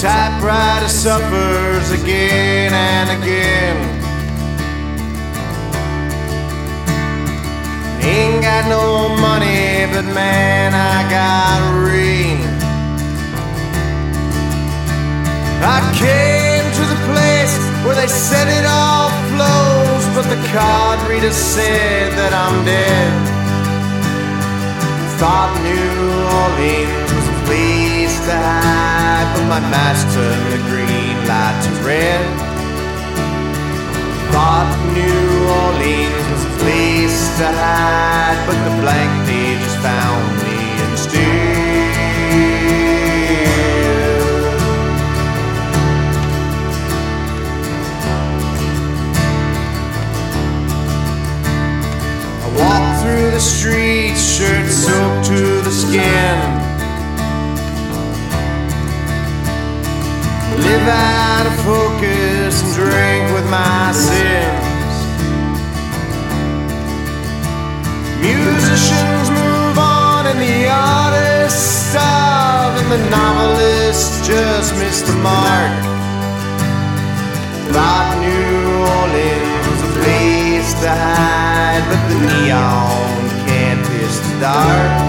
typewriter suffers again and again. Ain't got no money, but man, I got rain. I came to the place where they said it all flows, but the card reader said that I'm dead. Thought New Orleans was a place to but my master turned the green light to red. Thought New Orleans was a place to hide, but the blank pages found me instead. I walk through the streets, my sins. Musicians move on and the artists starve, and the novelists just miss the mark. Thought New Orleans was a place to hide, but the neon can't pierce the dark.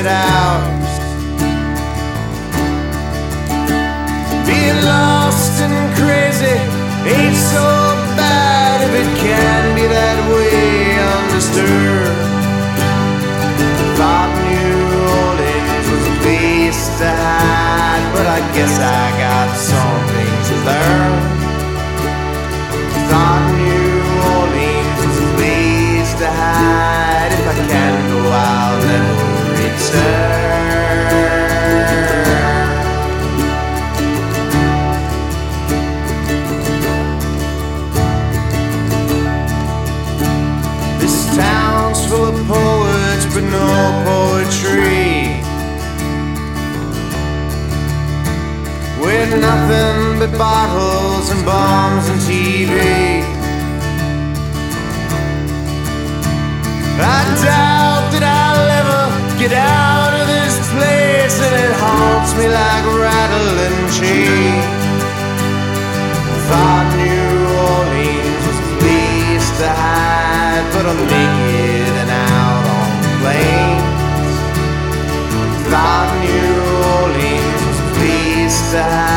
Wasted hours. Being lost and crazy ain't so bad if it can be that way undisturbed. Nothing but bottles and bombs and TV. I doubt me like rattling cheese. Thought New Orleans was a place to hide, but I'm naked and out on the plains. Thought New Orleans was a place to hide.